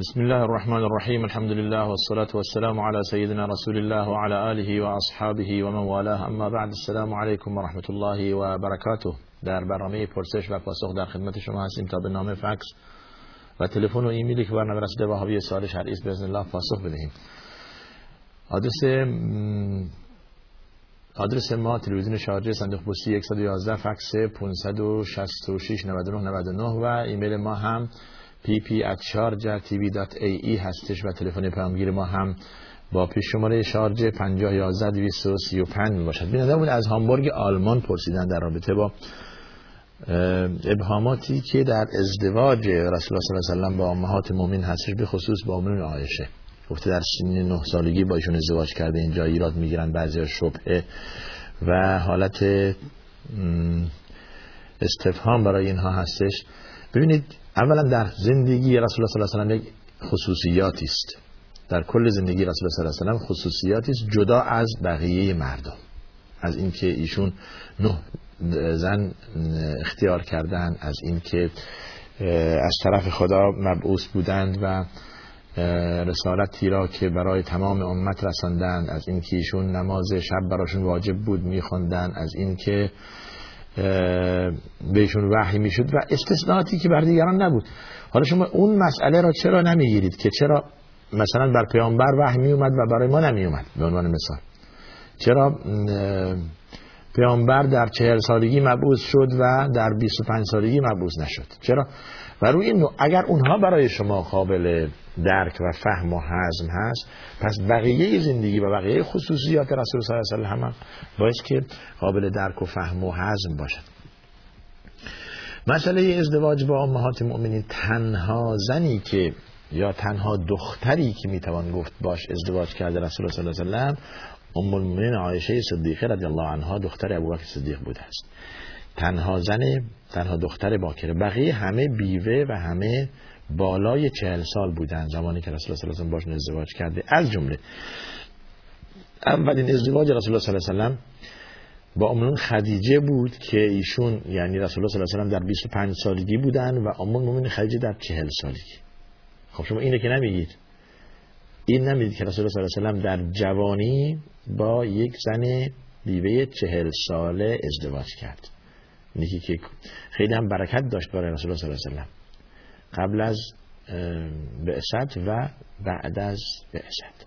بسم الله الرحمن الرحيم الحمد لله والصلاة والسلام على سيدنا رسول الله وعلى آله وأصحابه ومن والاه اما بعد السلام عليكم ورحمة الله وبركاته در برنامه پرسش و پاسخ در خدمت شما هستیم تا به نام فکس و تلفن و ایمیلی که برنامه رسیده وهابی سوال شرعی است باذن الله پاسخ بدهیم. آدرس آدرس ما تلویزیون شارجه صندوق پستی 111 فکس 566 99 99 و ایمیل ما هم pp@sharjatv.ae هستش و تلفن پیامگیر ما هم با پیش شماره شارژ 50 11 235 می باشد بیننده از هامبورگ آلمان پرسیدن در رابطه با ابهاماتی که در ازدواج رسول الله صلی الله علیه و با امهات مؤمنین هستش به خصوص با ام عایشه. گفته در سن نه سالگی با ایشون ازدواج کرده اینجا ایراد می‌گیرن بعضی شبهه و حالت استفهام برای اینها هستش. ببینید اولا در زندگی رسول الله صلی الله علیه و یک خصوصیاتی است. در کل زندگی رسول الله صلی الله علیه و خصوصیاتی است جدا از بقیه مردم. از اینکه ایشون نه زن اختیار کردن از اینکه از طرف خدا مبعوث بودند و رسالتی را که برای تمام امت رساندند از اینکه ایشون نماز شب براشون واجب بود میخوندن از اینکه بهشون وحی می‌شد و استثناءاتی که بر دیگران نبود. حالا شما اون مسئله را چرا نمی‌گیرید که چرا مثلا بر پیامبر وحی میومد و برای ما نمیومد؟ به عنوان مثال. چرا پیامبر در چهل سالگی مبعوث شد و در 25 سالگی مبعوث نشد. چرا؟ و روی این اگر اونها برای شما قابل درک و فهم و حزم هست پس بقیه زندگی و بقیه خصوصیات رسول صلی الله علیه و هم باید که قابل درک و فهم و حزم باشد. مسئله ازدواج با امهات مؤمنین تنها زنی که یا تنها دختری که می‌توان گفت باش ازدواج کرده رسول الله صلی الله علیه و ام المؤمنین عایشه صدیقه رضی الله عنها دختر ابوبکر صدیق بوده است. تنها زن تنها دختر باکره بقیه همه بیوه و همه بالای چهل سال بودن زمانی که رسول الله صلی الله علیه و ازدواج کرده. از جمله اولین ازدواج رسول الله صلی الله علیه و با ام خدیجه بود که ایشون یعنی رسول الله صلی الله علیه و در 25 سالگی بودن و ام المؤمنین خدیجه در 40 سالگی. خب شما اینو که نمیگید؟ این نمی‌دید که رسول الله صلی الله علیه و در جوانی با یک زن بیوه چهل ساله ازدواج کرد. نیکی که خیلی هم برکت داشت برای رسول الله صلی الله علیه و قبل از بعثت و بعد از بعثت.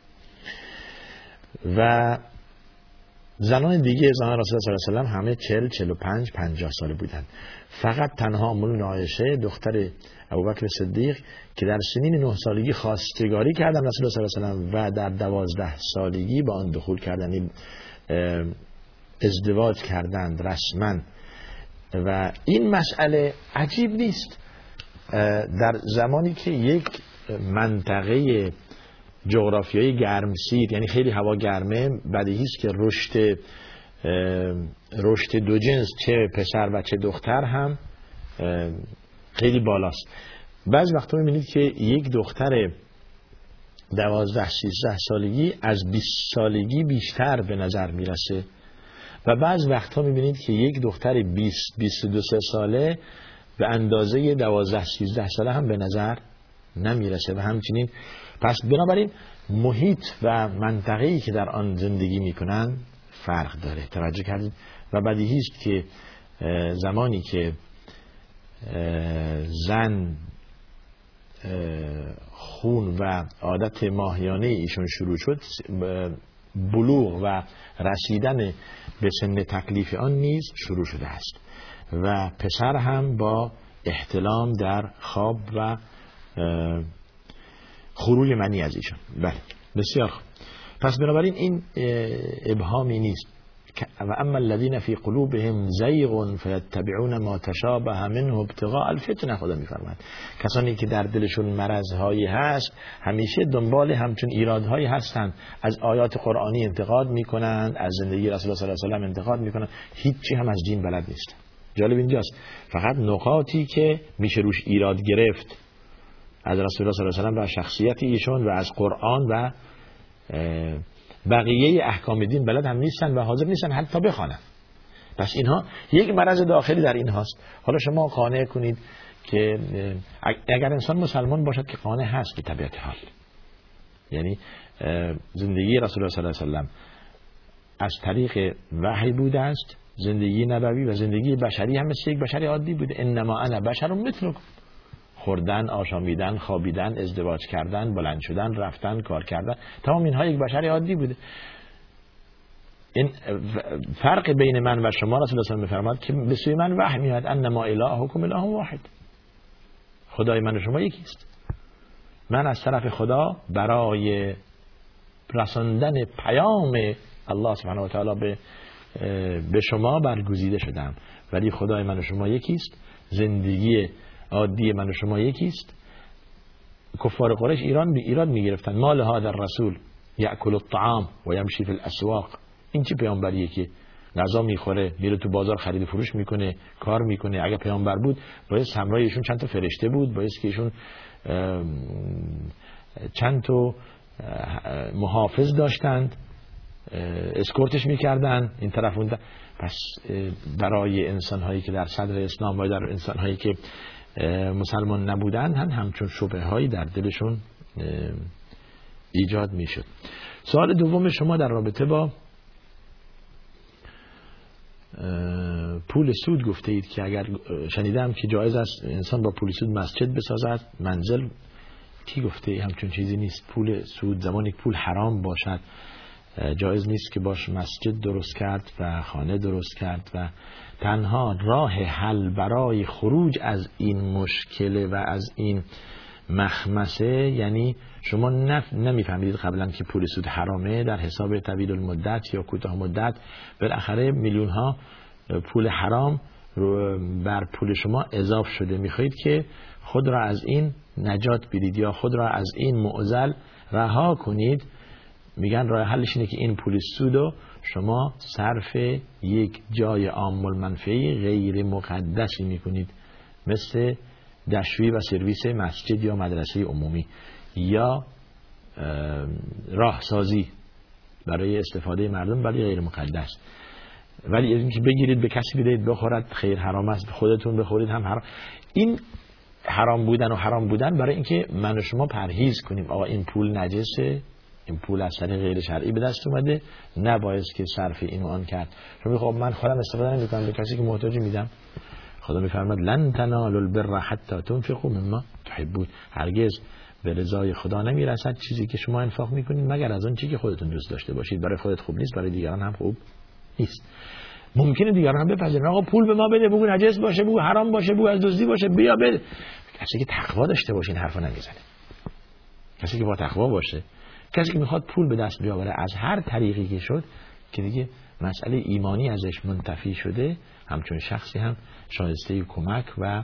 و زنان دیگه زنان رسول الله صلی الله علیه و همه 40 45 50 ساله بودند. فقط تنها ام عایشه دختر ابوبکر صدیق که در سنین نه سالگی خواستگاری کردن رسول الله صلی الله علیه و و در دوازده سالگی با آن دخول کردن ازدواج کردند رسما. و این مسئله عجیب نیست. در زمانی که یک منطقه جغرافیایی گرمسیر یعنی خیلی هوا گرمه بدیهی است که رشد رشد دو جنس چه پسر و چه دختر هم خیلی بالاست. بعض وقتا می‌بینید که یک دختر دوازده سیزده سالگی از 20 سالگی بیشتر به نظر می‌رسه. و بعض وقتها می‌بینید که یک دختر 20 22 ساله به اندازه 12 13 ساله هم به نظر نمی‌رسه. و همچنین پس بنابراین محیط و منطقه‌ای که در آن زندگی می‌کنن فرق داره. توجه کردید. و بدیهی است که زمانی که زن خون و عادت ماهیانه ایشون شروع شد بلوغ و رسیدن به سن تکلیف آن نیز شروع شده است. و پسر هم با احتلام در خواب و خروج منی از ایشان. بله بسیار خوب. پس بنابراین این ابهامی نیست. و اما الذين في قلوبهم زیغ فيتبعون ما تشابه منه ابتغاء الفتنه خدا میفرماید. کسانی که در دلشون مرضهایی هست همیشه دنبال همچون ایرادهایی هستند. از آیات قرآنی انتقاد می‌کنند از زندگی رسول الله صلی الله علیه و انتقاد می‌کنند. هیچی هم از دین بلد نیست. جالب اینجاست. فقط نقاطی که میشه روش ایراد گرفت از رسول الله صلی الله علیه و و شخصیت ایشون و از قرآن و بقیه احکام دین بلد هم نیستن و حاضر نیستن حتی بخوانن. پس اینها یک مرض داخلی در این هاست. حالا شما قانع کنید که اگر انسان مسلمان باشد که قانع هست به طبیعت حال. یعنی زندگی رسول الله صلی الله علیه وسلم از طریق وحی بوده است زندگی نبوی و زندگی بشری هم مثل یک بشری عادی بوده. انما انا بشر مثل خوردن آشامیدن خوابیدن ازدواج کردن بلند شدن رفتن کار کردن. تمام اینها یک بشری عادی بوده. این فرق بین من و شما رسول الله میفرماد که به سوی من وحی میاد انما الهکم اله واحد. خدای من و شما یکیست. من از طرف خدا برای رساندن پیام الله سبحانه و تعالی به به شما برگزیده شدم. ولی خدای من و شما یکیست. زندگی عادی من و شما یکیست. کفار قریش ایران به ایران می‌گرفتن. مال هذا الرسول یاکل الطعام و یمشی فی الاسواق. این چی پیامبریه که غذا می‌خوره میره تو بازار خرید فروش می‌کنه کار می‌کنه. اگه پیامبر بود باید همراه ایشون چند تا فرشته بود باید که ایشون چند تا محافظ داشتند اسکورتش می‌کردن. این طرف اون پس برای انسان هایی که در صدر اسلام و در انسان هایی که مسلمان نبودن هم همچون شبه هایی در دلشون ایجاد می‌شد. سوال دوم شما در رابطه با پول سود گفته اید که اگر شنیدم که جایز است انسان با پول سود مسجد بسازد منزل کی گفته؟ همچون چیزی نیست. پول سود زمانی پول حرام باشد. جایز نیست که باش مسجد درست کرد و خانه درست کرد و تنها راه حل برای خروج از این مشکل و از این مخمسه یعنی شما نف... نمی‌فهمید قبلا که پول سود حرامه در حساب طویل المدت یا کوتاه مدت بالاخره میلیون ها پول حرام رو بر پول شما اضاف شده. می‌خواهید که خود را از این نجات بدید یا خود را از این معزل رها کنید. میگن راه حلش اینه که این پول سودو شما صرف یک جای عام المنفعی غیر مقدسی می‌کنید مثل دشوی و سرویس مسجد یا مدرسه عمومی یا راهسازی برای استفاده مردم برای غیر مقدس. ولی اینکه بگیرید به کسی بدهید بخورد خیر حرام است خودتون بخورید هم حرام. این حرام بودن و حرام بودن برای اینکه من و شما پرهیز کنیم. آقا این پول نجسه؟ این پول از طریق غیر شرعی به دست اومده نباید که صرف این آن کرد. شما خب من خودم استفاده نمی‌کنم به کسی که محتاجی میدم. خدا میفرماد لن تنالوا البر حتی تنفقوا مما تحبون. هرگز به رضای خدا نمی‌رسد چیزی که شما انفاق می‌کنید مگر از اون چیزی که خودتون دوست داشته باشید. برای خودت خوب نیست برای دیگران هم خوب نیست. ممکنه دیگران هم بپذیرن. آقا پول به ما بده بگو نجس باشه بگو حرام باشه بگو از دزدی باشه بیا بده. کسی که تقوا داشته باشه این نمی‌زنه. کسی که با تقوا باشه کسی که می‌خواد پول به دست بیاوره. از هر طریقی که شد که دیگه مسئله ایمانی ازش منتفی شده همچون شخصی هم شایسته کمک و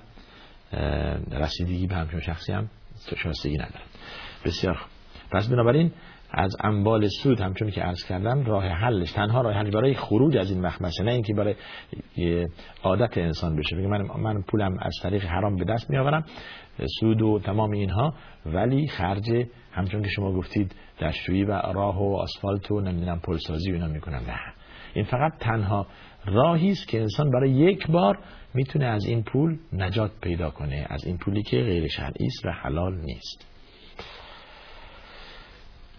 رسیدگی به همچون شخصی هم شایستگی ندارد بسیار پس بنابراین از انبال سود همچون که عرض کردم راه حلش. تنها راه حل برای خروج از این مخمسه نه اینکه برای عادت انسان بشه. بگه من من پولم از طریق حرام به دست میآورم سود و تمام اینها ولی خرج همچون که شما گفتید دستشویی و راه و آسفالت و نمی‌دونم پلسازی و اینا می‌کنم. نه. این فقط تنها راهی است که انسان برای یک بار می‌تونه از این پول نجات پیدا کنه از این پولی که غیر شرعی است و حلال نیست.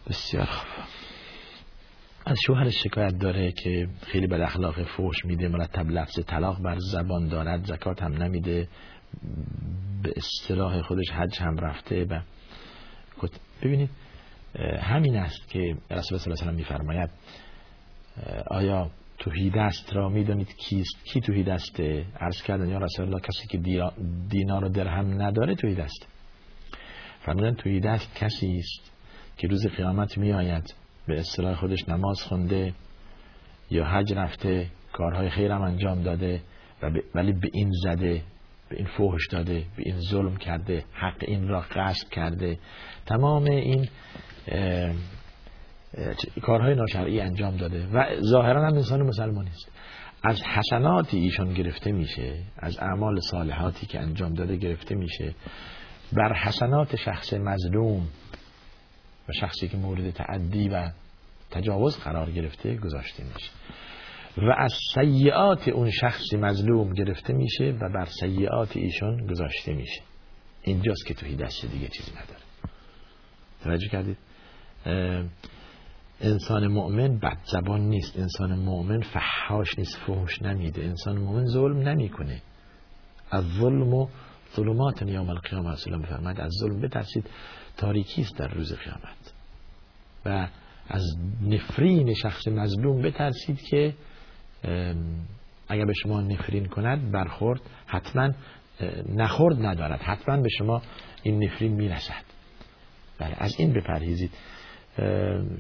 بسیار خوب. از شوهرش شکایت داره که خیلی بد اخلاق فوش میده مرتب لفظ طلاق بر زبان دارد زکات هم نمیده به اصطلاح خودش حج هم رفته و ببینید همین است که رسول الله صلی الله میفرماید آیا توهیدست را می‌دانید کیست؟ کی توهیدسته عرض کردن یا رسول الله کسی که دینار و درهم نداره توهیدست فرمودن توهیدست کسی است که روز قیامت می آید به اصطلاح خودش نماز خونده یا حج رفته کارهای خیرم انجام داده و ولی به این زده به این فوش داده به این ظلم کرده حق این را غصب کرده. تمام این کارهای ناشرعی انجام داده. و ظاهرا هم انسان مسلمانی است از حسناتی ایشان گرفته میشه از اعمال صالحاتی که انجام داده گرفته میشه. بر حسنات شخص مظلوم و شخصی که مورد تعدی و تجاوز قرار گرفته گذاشته میشه. و از سیعات اون شخص مظلوم گرفته میشه و بر سیعات ایشون گذاشته میشه. اینجاست که توی دست دیگه چیزی نداره. توجه کردید؟ انسان مؤمن بد زبان نیست. انسان مؤمن فحاش نیست فحش نمیده. انسان مؤمن ظلم نمی‌کنه. از ظلم و ظلمات یوم القیامه رسول الله از ظلم بترسید. تاریکی است در روز قیامت. و از نفرین شخص مظلوم بترسید که اگر به شما نفرین کند برخورد حتما نخورد ندارد حتما به شما این نفرین می‌رسد. بله از این بپرهیزید.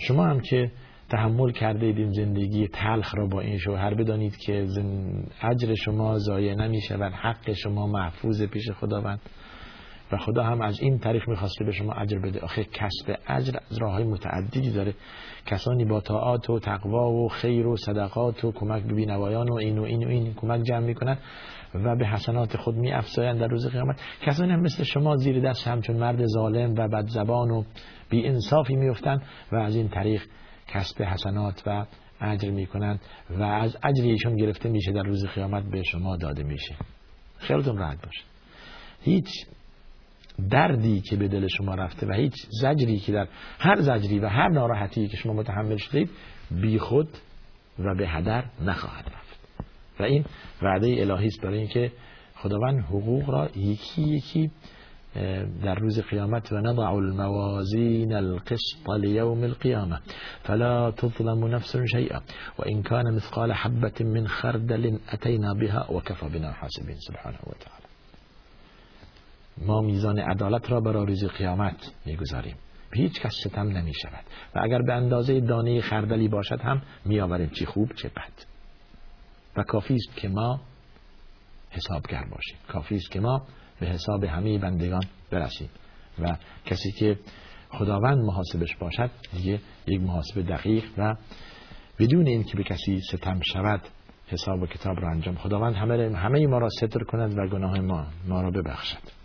شما هم که تحمل کرده این زندگی تلخ را با این شوهر بدانید که اجر شما ضایع نمیشه و حق شما محفوظ پیش خداوند. و خدا هم از این طریق می‌خواسته به شما اجر بده. آخه کسب اجر از راه های متعددی داره. کسانی با طاعات و تقوا و خیر و صدقات و کمک به بینوایان و این و این و این کمک جمع می‌کنن و به حسنات خود می افزایند در روز قیامت. کسانی هم مثل شما زیر دست همچون مرد ظالم و بدزبان و بی انصافی میفتند و از این طریق کسب حسنات و اجر می‌کنند و از اجر ایشون گرفته میشه در روز قیامت به شما داده میشه. خیالتون راحت باشه. هیچ دردی که به دل شما رفته و هیچ زجری که در هر زجری و هر ناراحتی که شما متحمل شدید بی خود و به هدر نخواهد رفت. و این وعده الهی است برای اینکه خداوند حقوق را یکی یکی در روز قیامت و نضع الموازین القسط لیوم القیامه فلا تظلم نفس شیئا. و کان مثقال حبة من خردل اتینا بها و بنا حاسبین سبحانه و تعالی. ما میزان عدالت را برای روز قیامت می‌گذاریم. هیچ کس ستم نمی شود و اگر به اندازه دانه خردلی باشد هم میآوریم چی خوب چه بد. و کافی است که ما حسابگر باشیم. کافی است که ما به حساب همه بندگان برسیم. و کسی که خداوند محاسبش باشد دیگه یک محاسب دقیق و بدون اینکه به کسی ستم شود حساب و کتاب را انجام. خداوند همه, همه ما را ستر کند و گناه ما ما را ببخشد.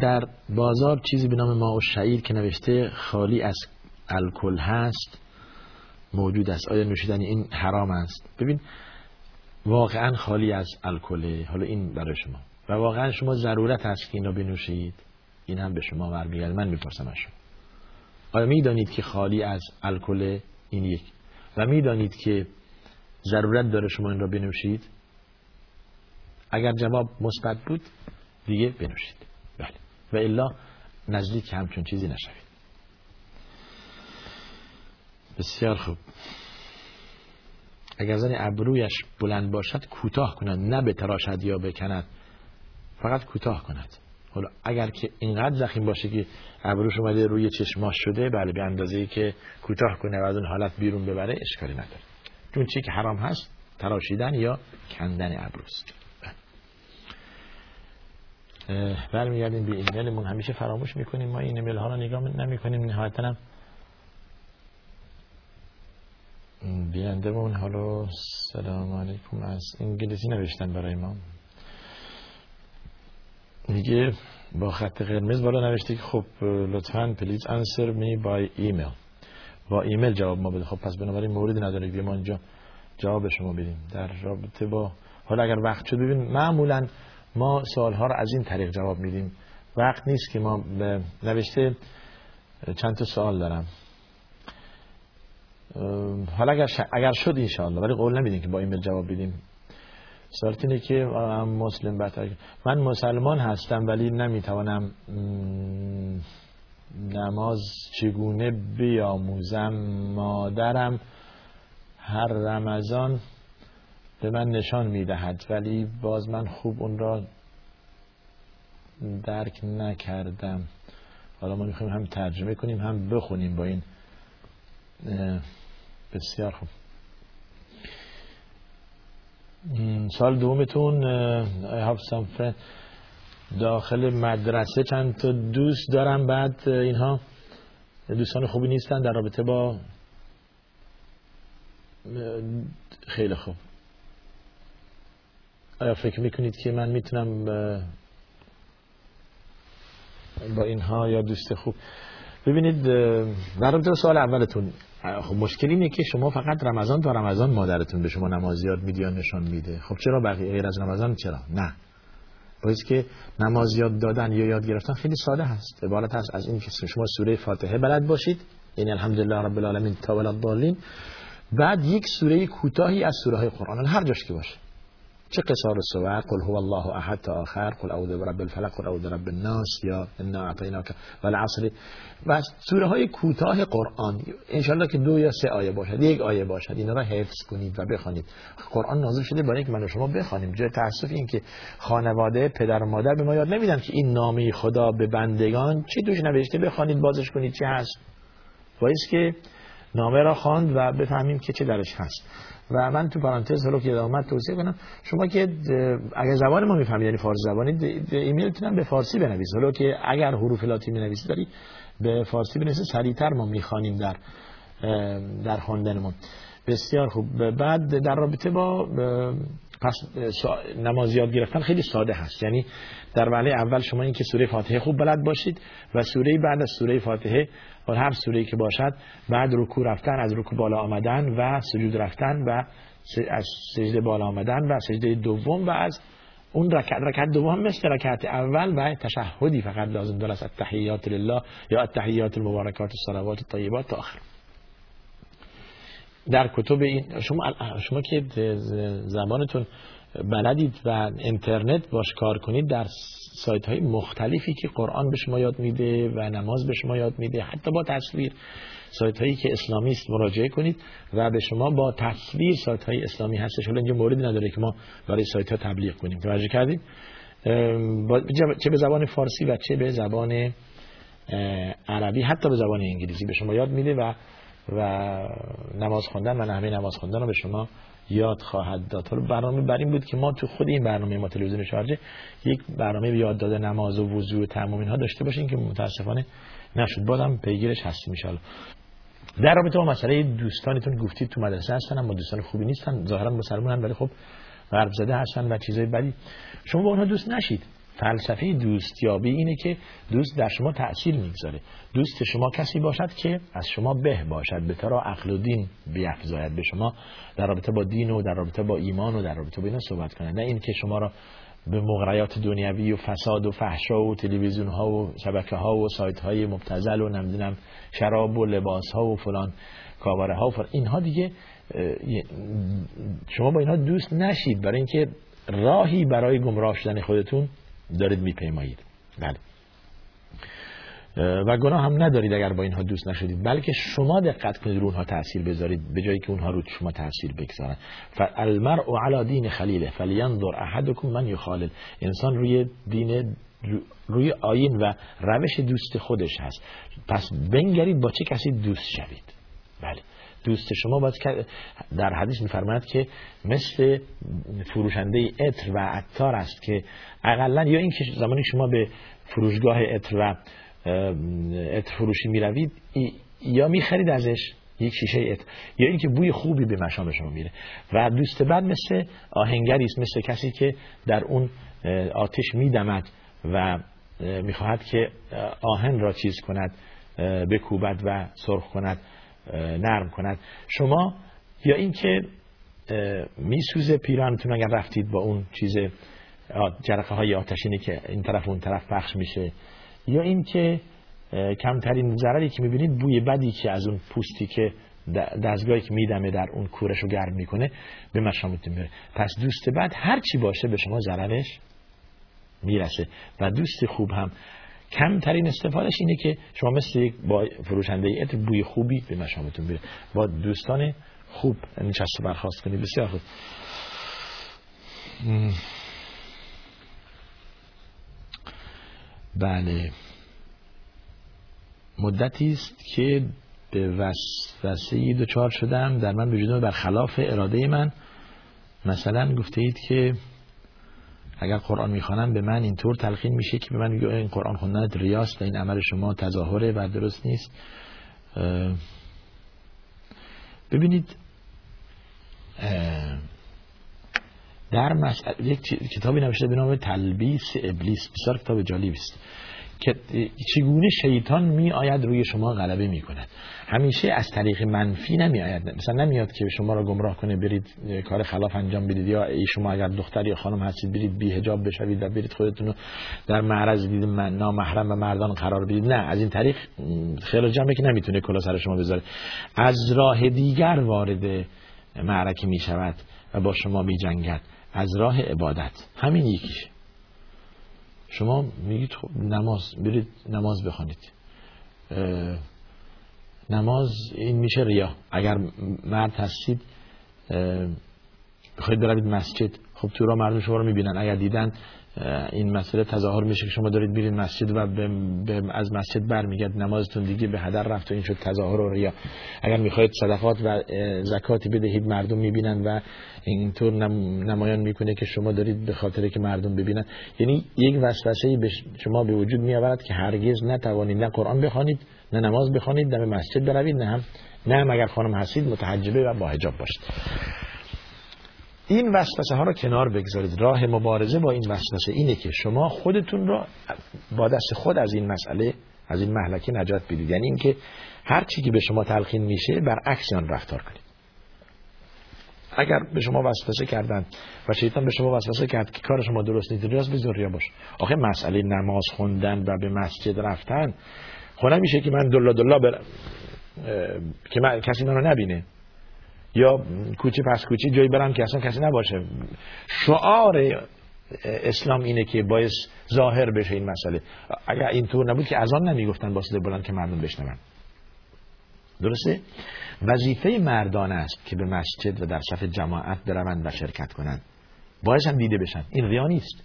در بازار چیزی به نام ما و که نوشته خالی از الکل هست موجود است. آیا نوشیدن این حرام است؟ ببین واقعا خالی از الکل. حالا این برای شما. و واقعا شما ضرورت هست که این بنوشید. این هم به شما برمیگرد من می‌پرسم از شما. آیا می‌دانید که خالی از الکل این یک؟ و می‌دانید که ضرورت داره شما این را بنوشید؟ اگر جواب مثبت بود دیگه بنوشید. و الا نزدیک همچون چیزی نشوید. بسیار خوب. اگر زن ابرویش بلند باشد کوتاه کند نه به تراشد یا بکند فقط کوتاه کند. حالا اگر که اینقدر زخیم باشه که ابروش اومده روی چشماش شده بله به اندازه ای که کوتاه کنه و از اون حالت بیرون ببره اشکالی نداره. چون چی که حرام هست تراشیدن یا کندن ابروست. برمیگردیم به ایمیلمون. همیشه فراموش می‌کنیم. ما این ایمیل ها رو نگاه نمی‌کنیم. نهایتا هم بیندمون حالا سلام علیکم. از انگلیسی نوشتن برای ما. میگه با خط قرمز بالا نوشته که خب لطفا please answer me by email با ایمیل جواب ما بده. خب پس بنابراین موردی نداره. که ما اینجا جواب شما بدیم. در رابطه با حالا اگر وقت شد ببین معمولا ما سوال ها رو از این طریق جواب میدیم. وقت نیست که ما نوشته چند تا سوال دارم. حالا اگر, اگر شد انشاءالله ولی قول نمیدیم که با ایمیل جواب بدیم. سوالت اینه که مسلم بطر من مسلمان هستم ولی نمی‌توانم نماز چگونه بیاموزم؟ مادرم هر رمضان به من نشان می‌دهد ولی باز من خوب اون را درک نکردم. حالا ما می‌خوایم هم ترجمه کنیم هم بخونیم با این بسیار خوب. سال دومتون I have داخل مدرسه چند تا دوست دارم بعد اینها؟ دوستان خوبی نیستن در رابطه با خیلی خوب. آیا فکر می‌کنید که من می‌تونم با اینها یا دوست خوب؟ ببینید در سوال اولتون خب مشکل اینه که شما فقط رمضان تا رمضان مادرتون به شما نماز یاد میده یا نشان میده. خب چرا بقیه غیر از رمضان؟ چرا؟ نه. باید که نماز یاد دادن یا یاد گرفتن خیلی ساده هست. عبارت هست از این که شما سوره فاتحه بلد باشید. یعنی الحمدلله رب العالمین تا ولد بعد یک سوره کوتاهی از سوره های قرآن هر جاش که باشه. چه قصار سوا قل هو الله احد تا آخر قل اعوذ برب الفلق قل اعوذ برب الناس یا انا اعطیناک والعصر. و سوره های کوتاه قرآن انشالله که دو یا سه آیه باشد یک آیه باشد اینا را حفظ کنید و بخوانید. قرآن نازل شده برای اینکه من و شما بخوانیم. جای تاسف این که خانواده پدر و مادر به ما یاد نمیدن که این نامه خدا به بندگان چی دوش نوشته بخوانید بازش کنید چی هست. باید که نامه را خواند و بفهمیم که چه درش هست. و من تو پرانتز حالا که آمد توصیه کنم شما که اگر زبان ما می‌فهمید یعنی فارسی زبانی ایمیلتون به فارسی بنویسید حالا که اگر حروف لاتینی نویسید داری به فارسی بنویسید سریعتر ما می‌خوانیم در در خواندنمون بسیار خوب. بعد در رابطه با پس نماز یاد گرفتن خیلی ساده هست. یعنی در وله اول شما این که سوره فاتحه خوب بلد باشید و سوره بعد از سوره فاتحه و هر سوره که باشد بعد رکوع رفتن از رکوع بالا آمدن و سجود رفتن و از سجده بالا آمدن و سجده دوم و از اون رکعت. رکعت دوم مثل رکعت اول و تشهدی فقط لازم داره از التحیات لله یا التحیات المبارکات الصلوات الطیبات تا آخر. در کتب این شما شما که زبانتون بلدید و اینترنت باش کار کنید در سایت های مختلفی که قرآن به شما یاد میده و نماز به شما یاد میده حتی با تصویر سایت هایی که اسلامی است مراجعه کنید و به شما با تصویر سایت های اسلامی هستش. حالا اینجا موردی نداره که ما برای سایت ها تبلیغ کنیم. توجه کردید چه به زبان فارسی و چه به زبان عربی حتی به زبان انگلیسی به شما یاد میده و و نماز خوندن و نحوه نماز خوندن رو به شما یاد خواهد داد. حالا برنامه بر این بود که ما تو خود این برنامه ما تلویزیون شارجه یک برنامه یاد داده نماز و وضو و تمام اینها داشته باشیم که متاسفانه نشد. بازم پیگیرش هستیم ان در رابطه با مسئله دوستانتون گفتید تو مدرسه هستن اما دوستان خوبی نیستن. ظاهرا مسلمانن ولی خب غرب زده هستن و چیزای بدی. شما با اونها دوست نشید. فلسفه دوستیابی اینه که دوست در شما تأثیر می‌گذاره. دوست شما کسی باشد که از شما به باشد به طرح عقل و دین بیافزاید به شما در رابطه با دین و در رابطه با ایمان و در رابطه با اینا صحبت کنه. نه این که شما را به مغریات دنیوی و فساد و فحشا و تلویزیون ها و شبکه ها و سایت های مبتزل و نمی‌دونم شراب و لباس ها و فلان کاوره ها و فلان. اینها دیگه شما با اینها دوست نشید. برای اینکه راهی برای گمراه شدن خودتون دارید میپیمایید. بله. و گناه هم ندارید اگر با اینها دوست نشدید. بلکه شما دقت کنید رو اونها تاثیر بذارید به جایی که اونها رو شما تاثیر بگذارن. فالمرء علی دین خلیله فلینظر احدکم من یخالل. انسان روی دین روی آین و روش دوست خودش هست. پس بنگرید با چه کسی دوست شوید. بله. دوست شما باید در حدیث میفرماید که مثل فروشنده اتر و عطار است که اقلا یا اینکه زمانی شما به فروشگاه اتر و اتر فروشی می‌روید یا می‌خرید ازش یک شیشه اتر یا اینکه بوی خوبی به مشام شما میره و دوست بعد مثل آهنگری است مثل کسی که در اون آتش میدمد و می‌خواهد که آهن را چیز کند بکوبد و سرخ کند. نرم کند. شما یا اینکه میسوزه پیرانتون اگر رفتید با اون چیز جرقه های آتشینی که این طرف اون طرف پخش میشه یا اینکه کمترین ضرری که می‌بینید بوی بدی که از اون پوستی که دستگاهی که میدمه در اون کورش رو گرم می‌کنه به مشامتون میره. پس دوست بعد هر چی باشه به شما ضررش می‌رسه. و دوست خوب هم کمترین استفادهش اینه که شما مثل با فروشنده ایت بوی خوبی به مشامتون بیره با دوستان خوب نشست برخواست کنید بسیار خوب. بله. مدتی است که به وسوسه دچار شدم. در من وجود بر خلاف اراده من مثلا گفته اید که اگر قرآن می‌خوانم به من اینطور تلقین میشه که به من میگه این قرآن خوندن ریاست این عمل شما تظاهره و درست نیست. ببینید در مسئله یک کتابی نوشته به نام تلبیس ابلیس. بسیار کتاب جالبی است. که چگونه شیطان می آید روی شما غلبه می کند همیشه از طریق منفی نمی آید مثلا نمیاد که شما را گمراه کنه برید کار خلاف انجام بدید. یا ای شما اگر دختر یا خانم هستید برید بی حجاب بشوید و برید خودتون رو در معرض دید نامحرم و مردان قرار بدید. نه از این طریق خیلی جمعه که نمی‌تونه کلا سر شما بذاره. از راه دیگر وارد معرکه می شود و با شما می جنگد از راه عبادت. همین یکیشه. شما میگید خب نماز برید نماز بخوانید. نماز این میشه ریا. اگر مرد هستید بخواید بروید مسجد خب تو را مردم شما رو می‌بینن. اگر دیدن این مسئله تظاهر میشه که شما دارید میرین مسجد و به از مسجد برمیگرد نمازتون دیگه به هدر رفت و این شد تظاهر و ریا. اگر می‌خواید صدقات و زکاتی بدهید مردم می‌بینن و اینطور نمایان می‌کنه که شما دارید به خاطر که مردم ببینن. یعنی یک وسوسه به شما به وجود میآورد که هرگز نتوانید نه قرآن بخوانید نه نماز بخوانید نه به مسجد بروید نه هم نه اگر خانم هستید متحجبه و با حجاب باشید. این وسوسه ها رو کنار بگذارید. راه مبارزه با این وسوسه اینه که شما خودتون رو با دست خود از این مسئله از این محلکه نجات بدید. یعنی اینکه هر چی که به شما تلقین میشه برعکس آن رفتار کنید. اگر به شما وسوسه کردن و شیطان به شما وسوسه کرد که کار شما درست نیست ریاض به ریا باش. آخه مسئله نماز خوندن و به مسجد رفتن خب میشه که من دلا دلا برم که من کسی منو نبینه. یا کوچه پس کوچه جایی برم که اصلا کسی نباشه. شعار اسلام اینه که باعث ظاهر بشه این مسئله. اگر اینطور نبود که از آن نمی‌گفتن با صدای بلند که مردم بشنون. درسته؟ وظیفه مردان است که به مسجد و در صف جماعت بروند و شرکت کنند. باعث هم دیده بشن. این ریا نیست.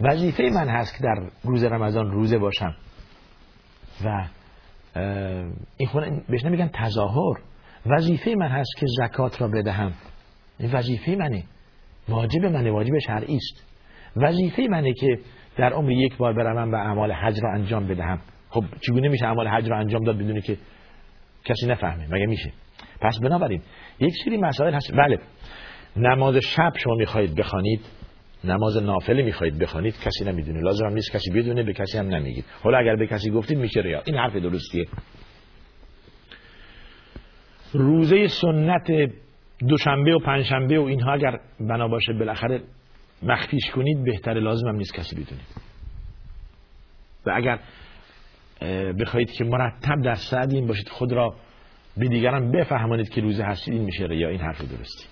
وظیفه من هست که در روز رمضان روزه باشم. و این خونه بهش نمیگن تظاهر. وظیفه من هست که زکات را بدهم. این وظیفه منه. واجب منه واجب شرعی است. وظیفه منه که در عمر یک بار بروم و اعمال حج را انجام بدهم. خب چگونه میشه اعمال حج را انجام داد بدون که کسی نفهمه؟ مگه میشه؟ پس بنابراین یک سری مسائل هست. بله نماز شب شما می‌خواهید بخوانید نماز نافله می‌خواهید بخوانید کسی نمی‌دونه. لازم نیست کسی بدونه به کسی هم نمیگید. حالا اگر به کسی گفتید میشه ریا. این حرف درستیه. روزه سنت دوشنبه و پنجشنبه و اینها اگر بنا باشه بالاخره مخفیش کنید بهتره. لازم هم نیست کسی بدونید. و اگر بخواهید که مرتب در سعد این باشید خود را به دیگران بفهمانید که روزه هستید این میشه یا این حرف درستی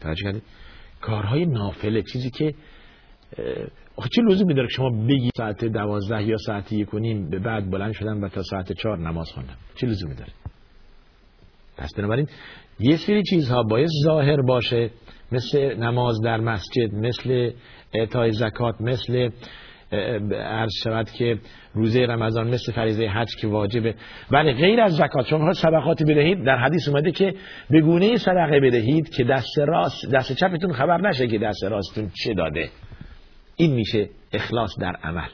توجه کردید؟ کارهای نافله چیزی که آخه چه لزومی داره شما بگی ساعت دوازده یا ساعت یک و نیم به بعد بلند شدن و تا ساعت چهار نماز خوندم چه لزومی داره؟ پس بنابراین یه سری چیزها باید ظاهر باشه مثل نماز در مسجد مثل اعطای زکات مثل عرض شود که روزه رمضان مثل فریضه حج که واجبه. ولی غیر از زکات شما صدقاتی بدهید در حدیث اومده که به گونه صدقه بدهید که دست راست دست چپتون خبر نشه که دست راستتون چه داده. این میشه اخلاص در عمل.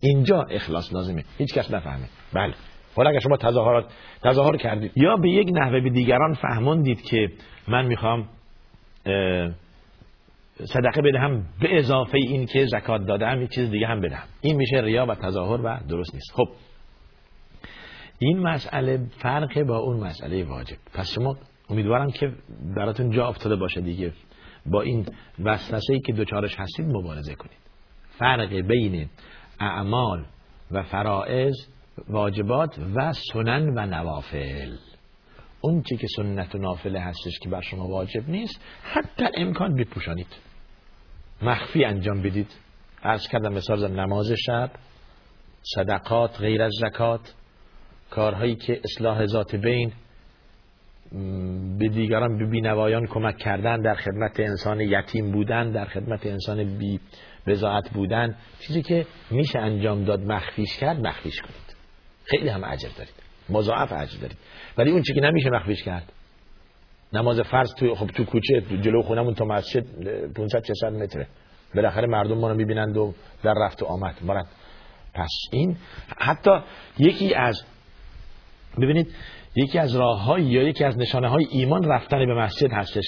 اینجا اخلاص لازمه. هیچ کس نفهمه. بله. حالا اگر شما تظاهرات تظاهر کردید. یا به یک نحوه به دیگران فهموندید که من می‌خوام صدقه بدهم به اضافه این که زکات دادم یک چیز دیگه هم بدهم. این میشه ریا و تظاهر و درست نیست. خب. این مسئله فرق با اون مسئله واجب. پس شما امیدوارم که براتون جا افتاده باشه دیگه. با این وسوسه ای که دوچارش هستید مبارزه کنید. فرق بین اعمال و فرائض واجبات و سنن و نوافل. اون چی که سنت و نافله هستش که بر شما واجب نیست حتی امکان بپوشانید. مخفی انجام بدید. عرض کردم مثال نماز شب صدقات غیر از زکات کارهایی که اصلاح ذات بین به دیگران به بینوایان کمک کردن در خدمت انسان یتیم بودن در خدمت انسان بی بزاعت بودن. چیزی که میشه انجام داد مخفیش کرد مخفیش کنید. خیلی هم اجر دارید. مضاعف اجر دارید. ولی اون چی که نمیشه مخفیش کرد. نماز فرض تو خب تو کوچه جلو خونمون تا مسجد 500 600 متره. بالاخره مردم ما رو می‌بینند و در رفت و آمد. مرد پس این حتی یکی از ببینید یکی از راه یا یکی از نشانه های ایمان رفتن به مسجد هستش.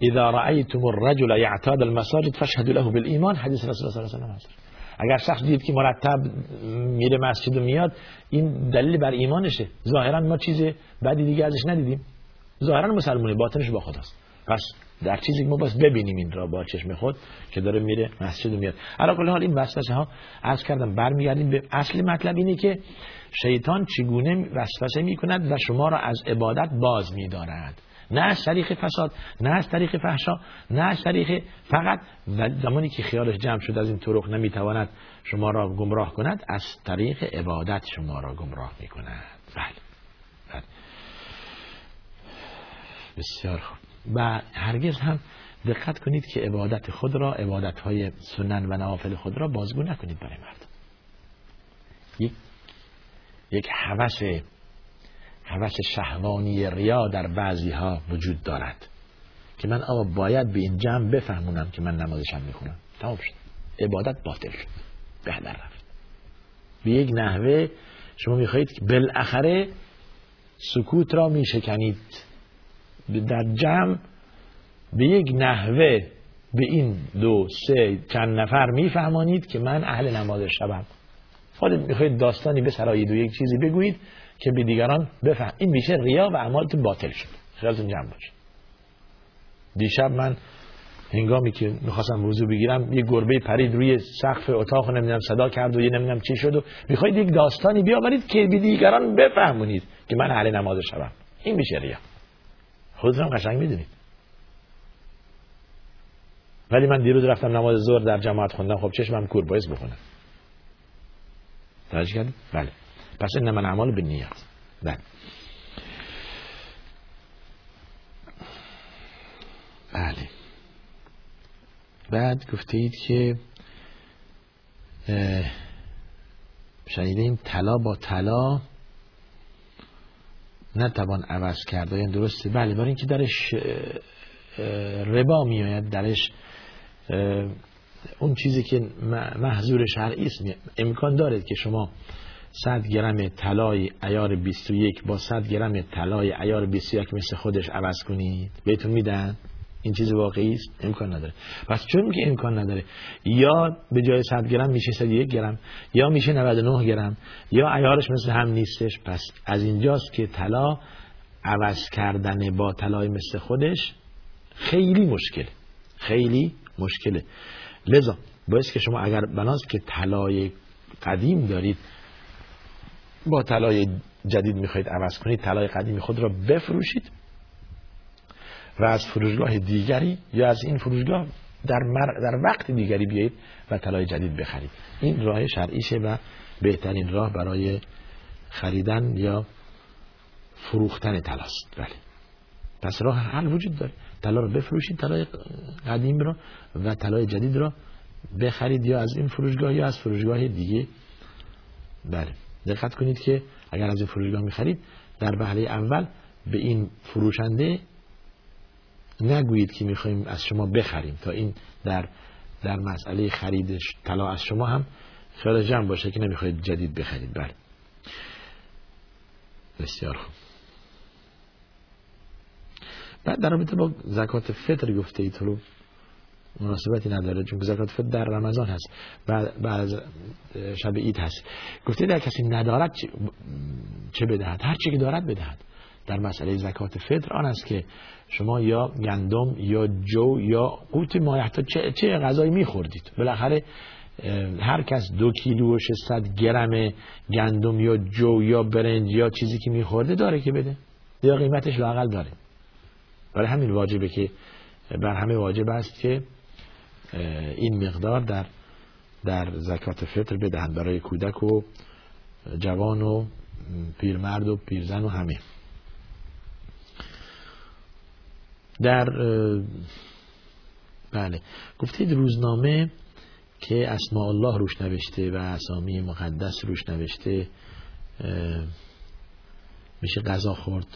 اذا رأیتم الرجل یعتاد المساجد فاشهدوا له بالایمان. حدیث رسول الله صلی الله علیه و اگر شخص دید که مرتب میره مسجد و میاد این دلیل بر ایمانشه. ظاهرا ما چیز بدی دیگه ازش ندیدیم. ظاهرا مسلمونه باطنش با خداست. پس در چیزی که ما باز ببینیم این را با چشم خود که داره میره مسجد و میاد. علا کل حال این وسوسه ها از کردم برمیگردیم به اصل مطلب اینه که شیطان چگونه وسوسه می‌کند و شما را از عبادت باز میدارد. نه از طریق فساد نه از طریق فحشا نه از طریق فقط و زمانی که خیالش جمع شد از این طرق نمی‌تواند شما را گمراه کند از طریق عبادت شما را گمراه می‌کند. بله. بله. بسیار خوب. و هرگز هم دقت کنید که عبادت خود را عبادت های سنن و نوافل خود را بازگو نکنید برای مردم. یک یک حوث حوث شهوانی ریا در بعضی ها وجود دارد. که من آقا باید به این جمع بفهمونم که من نمازشم می‌خونم. تمام شد. عبادت باطل شد. به رفت. به یک نحوه شما می‌خواهید که بالاخره سکوت را میشکنید. در جمع به یک نحوه به این دو سه چند نفر میفهمانید که من اهل نماز شبم. خودت می‌خواید داستانی به سرایید و یک چیزی بگویید. که به دیگران بفهم. این میشه ریا و اعمالتون باطل شد. خیالتون جمع باشه. دیشب من هنگامی که می‌خواستم وضو بگیرم یه گربه پرید روی سقف اتاق نمی‌دونم صدا کرد و یه نمی‌دونم چی شد و می‌خواید یک داستانی بیاورید که به دیگران بفهمونید که من اهل نماز شبم این میشه ریا. خودتون قشنگ می‌دونید. ولی من دیروز رفتم نماز ظهر در جماعت خوندم. خب چشمم کور باعث بخونم توجه کردید بله. پس این من اعمال به نیت بله. بله. بعد گفتید که شنیدیم طلا با طلا نتوان عوض کرد این درسته؟ بله برای اینکه درش ربا میآید درش اون چیزی که محضور شرعی است امکان دارد که شما 100 گرم طلای ایار 21 با 100 گرم طلای ایار 21 مثل خودش عوض کنید. بهتون میدن. این چیز واقعی است. امکان نداره. پس چون که امکان نداره یا به جای 100 گرم میشه 101 گرم یا میشه 99 گرم یا ایارش مثل هم نیستش. پس از اینجاست که طلا عوض کردن با طلای مثل خودش خیلی مشکل. خیلی مشکله. لذا باید که شما اگر بناست که طلای قدیم دارید با طلای جدید می‌خواید عوض کنید طلای قدیم خود را بفروشید و از فروشگاه دیگری یا از این فروشگاه در, در وقت دیگری بیایید و طلای جدید بخرید. این راه شرعیشه و بهترین راه برای خریدن یا فروختن طلاست بله. پس راه حل وجود داره. طلا رو بفروشید طلای قدیم را و طلای جدید را بخرید یا از این فروشگاه یا از فروشگاه دیگه. بله. دقت کنید که اگر از این فروشگاه می‌خرید در بحله اول به این فروشنده نگویید که می‌خوایم از شما بخریم تا این در در مسئله خریدش طلا از شما هم خیال جمع باشه که نمی‌خواید جدید بخرید. بله. بسیار خوب. بعد در رابطه با زکات فطر گفته ای تو مناسبتی نداره چون زکات فطر در رمضان هست بعد, بعد از شب عید هست. گفته در کسی ندارد چه بدهد؟ هر چی که دارد بدهد. در مسئله زکات فطر آن است که شما یا گندم یا جو یا قوت مایحتا چه, چه غذایی میخوردید. بالاخره هر کس دو کیلو و 600 گرم گندم یا جو یا برنج یا چیزی که میخورده داره که بده. یا قیمتش لاقل داره. برای همین واجبه که بر همه واجب است که این مقدار در در زکات فطر بدهند برای کودک و جوان و پیرمرد و پیرزن و همه. در بله. گفتید روزنامه که اسماء الله روش نوشته و اسامی مقدس روش نوشته میشه غذا خورد.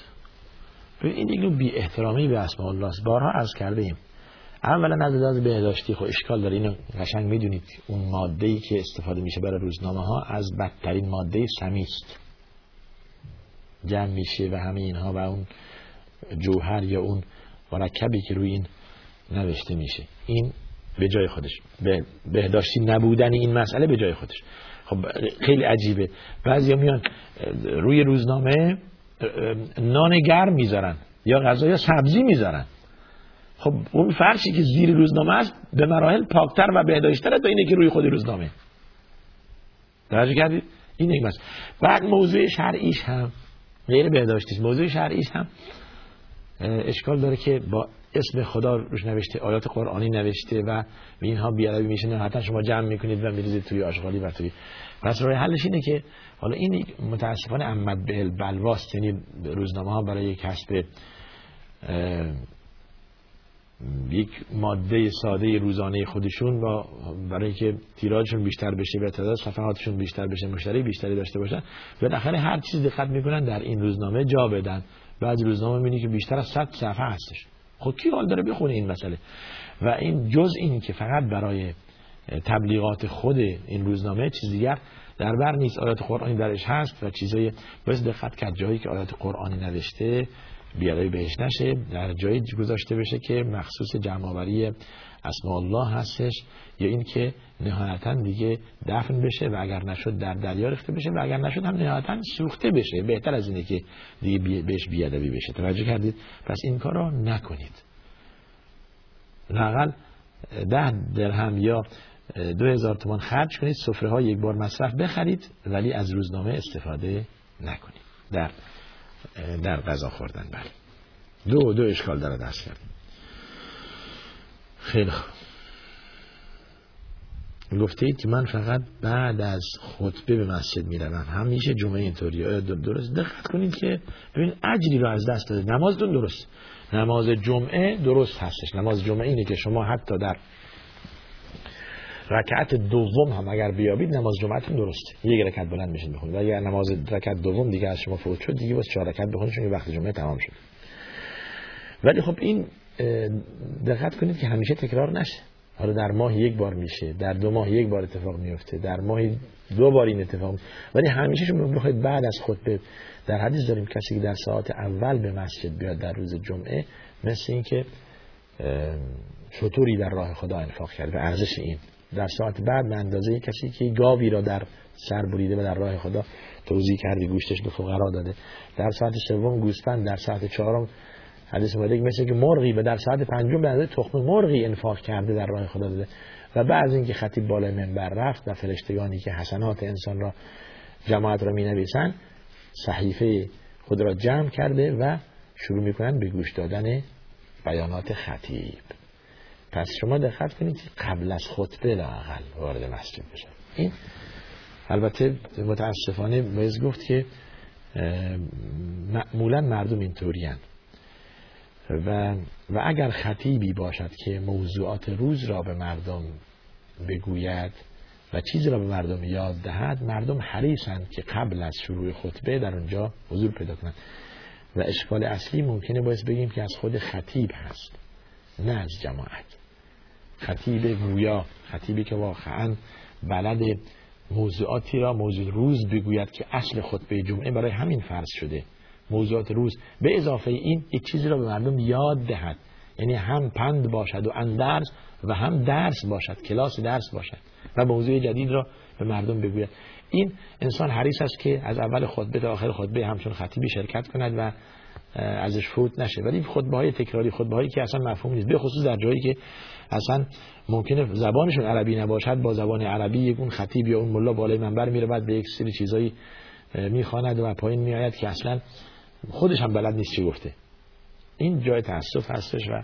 این یک بی احترامی به اسماء الله است. بارها عرض کرده اولا از لحاظ بهداشتی خب اشکال داره. اینو قشنگ می‌دونید. اون ماده ای که استفاده میشه برای روزنامه ها از بدترین ماده سمی است. جمع میشه و همه اینها و اون جوهر یا اون مرکبی که روی این نوشته میشه. این به جای خودش. به بهداشتی نبودن این مسئله به جای خودش. خب خیلی عجیبه. بعضی میان روی روزنامه نان گرم می‌ذارن یا غذا یا سبزی می‌ذارن. خب اون فرشی که زیر روزنامه است به مراحل پاکتر و بهداشتر تا اینه که روی خود روزنامه. توجه کردید؟ این یک مثلا بعد موضوع شرعیش هم غیر بهداشتیش موضوع شرعیش هم اشکال داره که با اسم خدا روش نوشته آیات قرآنی نوشته و اینها بیادبی میشه نه حتی شما جمع می‌کنید و میریزید توی آشغالی و توی پس راه حلش اینه که حالا این متاسفانه امد به بلواست. یعنی روزنامه ها برای کسب یک ماده ساده روزانه خودشون با برای اینکه تیراژشون بیشتر بشه و تعداد صفحاتشون بیشتر بشه مشتری بیشتری داشته باشن بالاخره هر چیز دقت می‌کنن در این روزنامه جا بدن. بعضی روزنامه می‌بینی که بیشتر از 100 صفحه هستش. خب کی حال داره بخونه این مسئله؟ و این جز این که فقط برای تبلیغات خود این روزنامه چیز دیگر در بر نیست. آیات قرآنی درش هست و چیزای باید دقت کرد جایی که آیات قرآنی نوشته بیادایی بهش نشه در جایی گذاشته بشه که مخصوص جمعآوری اسماء الله هستش یا این که نهایتا دیگه دفن بشه و اگر نشد در دریا ریخته بشه و اگر نشد هم نهایتا سوخته بشه. بهتر از اینه که دیگه بهش بیادبی بشه. توجه کردید؟ پس این کار رو نکنید. لاقل ده درهم یا دو هزار تومان خرج کنید سفره ها یک بار مصرف بخرید ولی از روزنامه استفاده نکنید. در در غذا خوردن بله. دو دو اشکال داره دست کرد. خیلی خوب. گفته که من فقط بعد از خطبه به مسجد می‌روم. همیشه جمعه اینطوری درست؟ دقت کنید که ببین اجری رو از دست داده نمازتون درست. نماز جمعه درست هستش. نماز جمعه اینه که شما حتی در رکعت دوم هم اگر بیابید نماز جمعتون درسته. یک رکعت بلند میشین بخونید. اگر نماز رکعت دوم دیگه از شما فوت شد دیگه واسه چهار رکعت بخونید چون وقت جمعه تمام شد. ولی خب این دقت کنید که همیشه تکرار نشه. حالا در ماه یک بار میشه در دو ماه یک بار اتفاق میفته در ماه دو بار این اتفاق میفته. ولی همیشه شما بخواید بعد از خطبه در حدیث داریم کسی که در ساعت اول به مسجد بیاد در روز جمعه مثل اینکه شطوری در راه خدا انفاق کرد ارزش این. در ساعت بعد به اندازه کسی که گاوی را در سر بریده و در راه خدا توضیح کرده گوشتش به فقرا داده. در ساعت سوم گوسفند در ساعت چهارم حدیث اومده مثل که مرغی و در ساعت پنجم به اندازه تخم مرغی انفاق کرده در راه خدا داده. و بعد اینکه خطیب بالای منبر رفت و فرشتگانی که حسنات انسان را جماعت را می نویسن صحیفه خود را جمع کرده و شروع می‌کنن به گوش دادن بیانات خطیب. پس شما دقت کنید که قبل از خطبه لاقل وارد مسجد بشن. این البته متاسفانه باید گفت که معمولا مردم اینطوری و, و اگر خطیبی باشد که موضوعات روز را به مردم بگوید و چیزی را به مردم یاد دهد مردم حریصند که قبل از شروع خطبه در اونجا حضور پیدا کنند. و اشکال اصلی ممکنه باید بگیم که از خود خطیب هست نه از جماعت. خطیب گویا خطیبی که واقعا بلد موضوعاتی را موضوع روز بگوید که اصل خطبه جمعه برای همین فرض شده. موضوعات روز. به اضافه این یک چیزی را به مردم یاد دهد. یعنی هم پند باشد و اندرز و هم درس باشد کلاس درس باشد و موضوع جدید را به مردم بگوید. این انسان حریص است که از اول خطبه تا آخر خطبه همچون خطیبی شرکت کند و ازش فوت نشه. ولی خطبه های تکراری خطبه هایی که اصلا مفهوم نیست. به خصوص در جایی که اصلا ممکنه زبانشون عربی نباشد با زبان عربی یک اون خطیب یا اون ملا بالای منبر میره بعد به یک سری چیزایی می‌خواند و پایین میآید که اصلا خودش هم بلد نیست چی گفته. این جای تاسف هستش و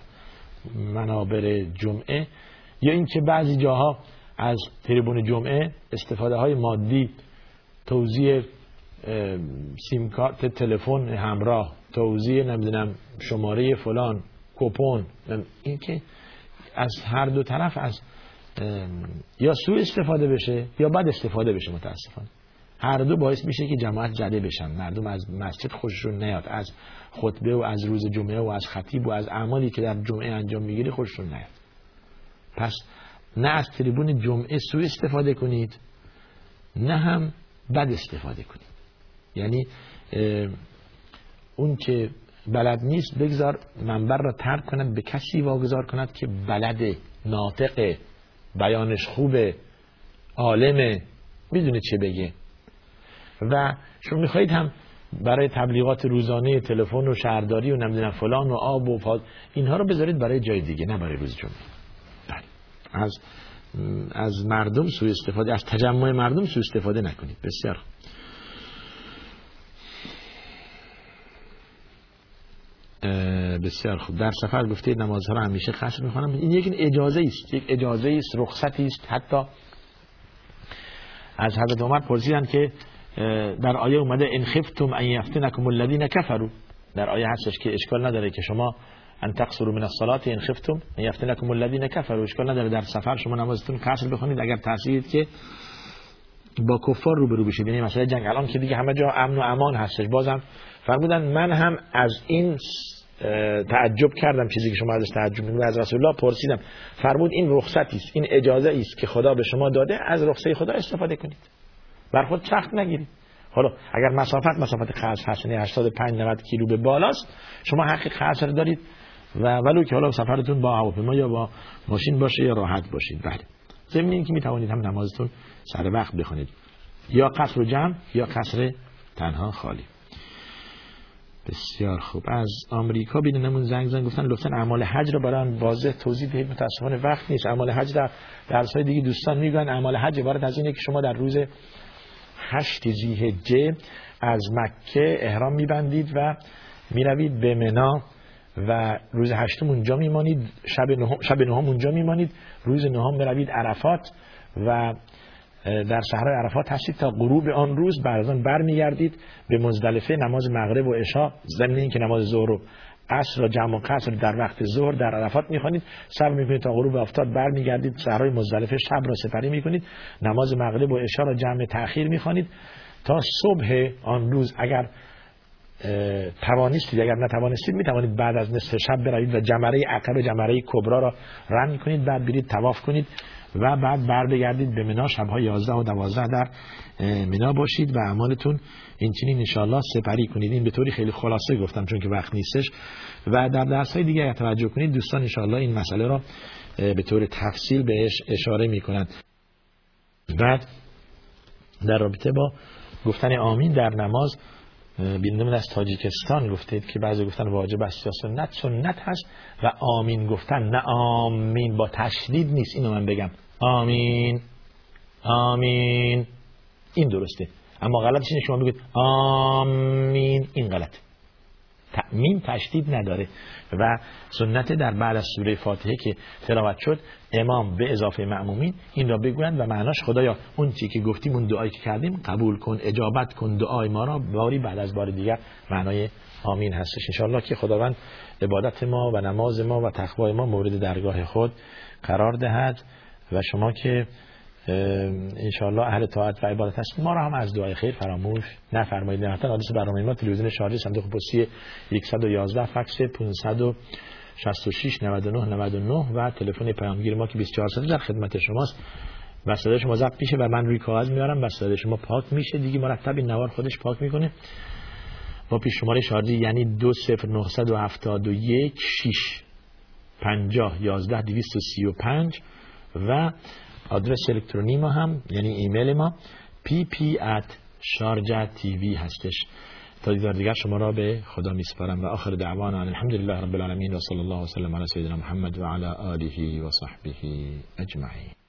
منابر جمعه. یا اینکه بعضی جاها از تریبون جمعه استفاده های مادی توزیع سیم کارت تلفن همراه توزیع نمی‌دونم شماره فلان کوپون این که از هر دو طرف از یا سو استفاده بشه یا بد استفاده بشه متاسفانه. هر دو باعث میشه که جماعت زده بشن. مردم از مسجد خوششون نیاد از خطبه و از روز جمعه و از خطیب و از اعمالی که در جمعه انجام می‌گیری خوششون نیاد. پس نه از تریبون جمعه سو استفاده کنید نه هم بد استفاده کنید. یعنی اون که بلد نیست بگذار منبر را ترک کند به کسی واگذار کند که بلده ناطق بیانش خوبه عالمه می‌دونه چه بگه. و شما می‌خواهید هم برای تبلیغات روزانه تلفن و شهرداری و نمی‌دونم فلان و آب و فاز اینها رو بذارید برای جای دیگه نه برای روز جمعه. بله. از از مردم سوء استفاده از تجمع مردم سوء استفاده نکنید. بسیار بسیار خوب. در سفر گفته نمازها رو همیشه خشم می‌خوانم. این یک اجازه است. یک اجازه است رخصتی است. حتی از حضرت عمر پرسیدن که در آیه اومده ان خفتم ان یفتنکم الذین کفروا. در آیه هستش که اشکال نداره که شما ان تقصروا من الصلاه ان خفتم ان یفتنکم الذین کفروا. اشکال نداره در سفر شما نمازتون قصر بخونید. اگر ترسیدید که با کفار روبرو بشید. یعنی مثلا جنگ. الان که دیگه همه جا امن و امان هستش. بازم فرمودن من هم از این تعجب کردم چیزی که شما ازش تعجب می‌کنید از رسول الله پرسیدم فرمود این رخصتی است این اجازه است که خدا به شما داده از رخصه خدا استفاده کنید. بر خود سخت نگیرید. حالا اگر مسافت مسافت قصر هست یعنی 85 90 کیلو به بالاست شما حق قصر دارید. و ولو که حالا سفرتون با هواپیما یا با ماشین باشه یا راحت باشید. بله. ضمن اینکه می توانید هم نمازتون سر وقت بخونید. یا قصر جمع یا قصر تنها خالی. بسیار خوب. از آمریکا نمون زنگ زنگ گفتن لطفا اعمال حج رو برای واضح توضیح دهید متاسفانه وقت نیست. اعمال حج در درس های دیگه دوستان میگن اعمال حج عبارت از اینه که شما در روز هشت زیهجه از مکه احرام میبندید و می‌روید به منا و روز هشتم اونجا میمانید. شب نهم, شب نهم اونجا میمانید. روز نهم بروید عرفات و در صحرای عرفات هستید تا غروب آن روز بعد از آن برمیگردید به مزدلفه نماز مغرب و عشا ضمن اینکه نماز ظهر و عصر و جمع و قصر در وقت ظهر در عرفات می‌خوانید. صبر می‌کنید تا غروب آفتاب برمیگردید صحرای مزدلفه شب را سپری می‌کنید نماز مغرب و عشا را جمع تأخیر می‌خوانید تا صبح آن روز اگر توانستید اگر نتوانستید می‌توانید بعد از نصف شب بروید و جمره عقب جمره کبرا را رن کنید بعد برید تواف کنید. و بعد بر بگردید به منا شبها 11 و 12 در منا باشید و اعمالتون این چنین انشاءالله سپری کنید. این به طوری خیلی خلاصه گفتم چون که وقت نیستش. و در درس های دیگه توجه کنید دوستان انشاءالله این مسئله را به طور تفصیل بهش اشاره می کنند بعد در رابطه با گفتن آمین در نماز بینده از تاجیکستان گفتید که بعضی گفتن واجب است یا سنت. سنت هست و آمین گفتن. نه آمین با تشدید نیست. اینو من بگم. آمین. آمین. این درسته. اما غلطش اینه شما بگید آمین. این غلط. تأمین تشدید نداره. و سنت در بعد از سوره فاتحه که تلاوت شد امام به اضافه معمومین این را بگویند و معناش خدایا اون چی که گفتیم اون دعایی که کردیم قبول کن اجابت کن دعای ما را باری بعد از بار دیگر معنای آمین هستش. انشاءالله که خداوند عبادت ما و نماز ما و تقوای ما مورد درگاه خود قرار دهد. و شما که انشاءالله اهل طاعت و عبادت هست ما را هم از دعای خیر فراموش نفرمایید. نهایتا آدرس برنامه ما تلویزیون شارجه صندوق پستی 111 فکس 566 99 99 و تلفن پیامگیر ما که 24 ساعته در خدمت شماست. و صدای شما ضبط میشه و من روی کاغذ میارم و صدای شما پاک میشه. دیگه مرتب این نوار خودش پاک می‌کنه. با پیش شماره شارژی یعنی 20971 6 50 11 235 و آدرس الکترونی ما هم یعنی ایمیل ما pp هستش. تا دیدار دیگر شما را به خدا میسپارم و آخر دعوانا الحمدلله رب العالمین و صلی الله وسلم علی سیدنا محمد و علی آله و صحبه اجمعین.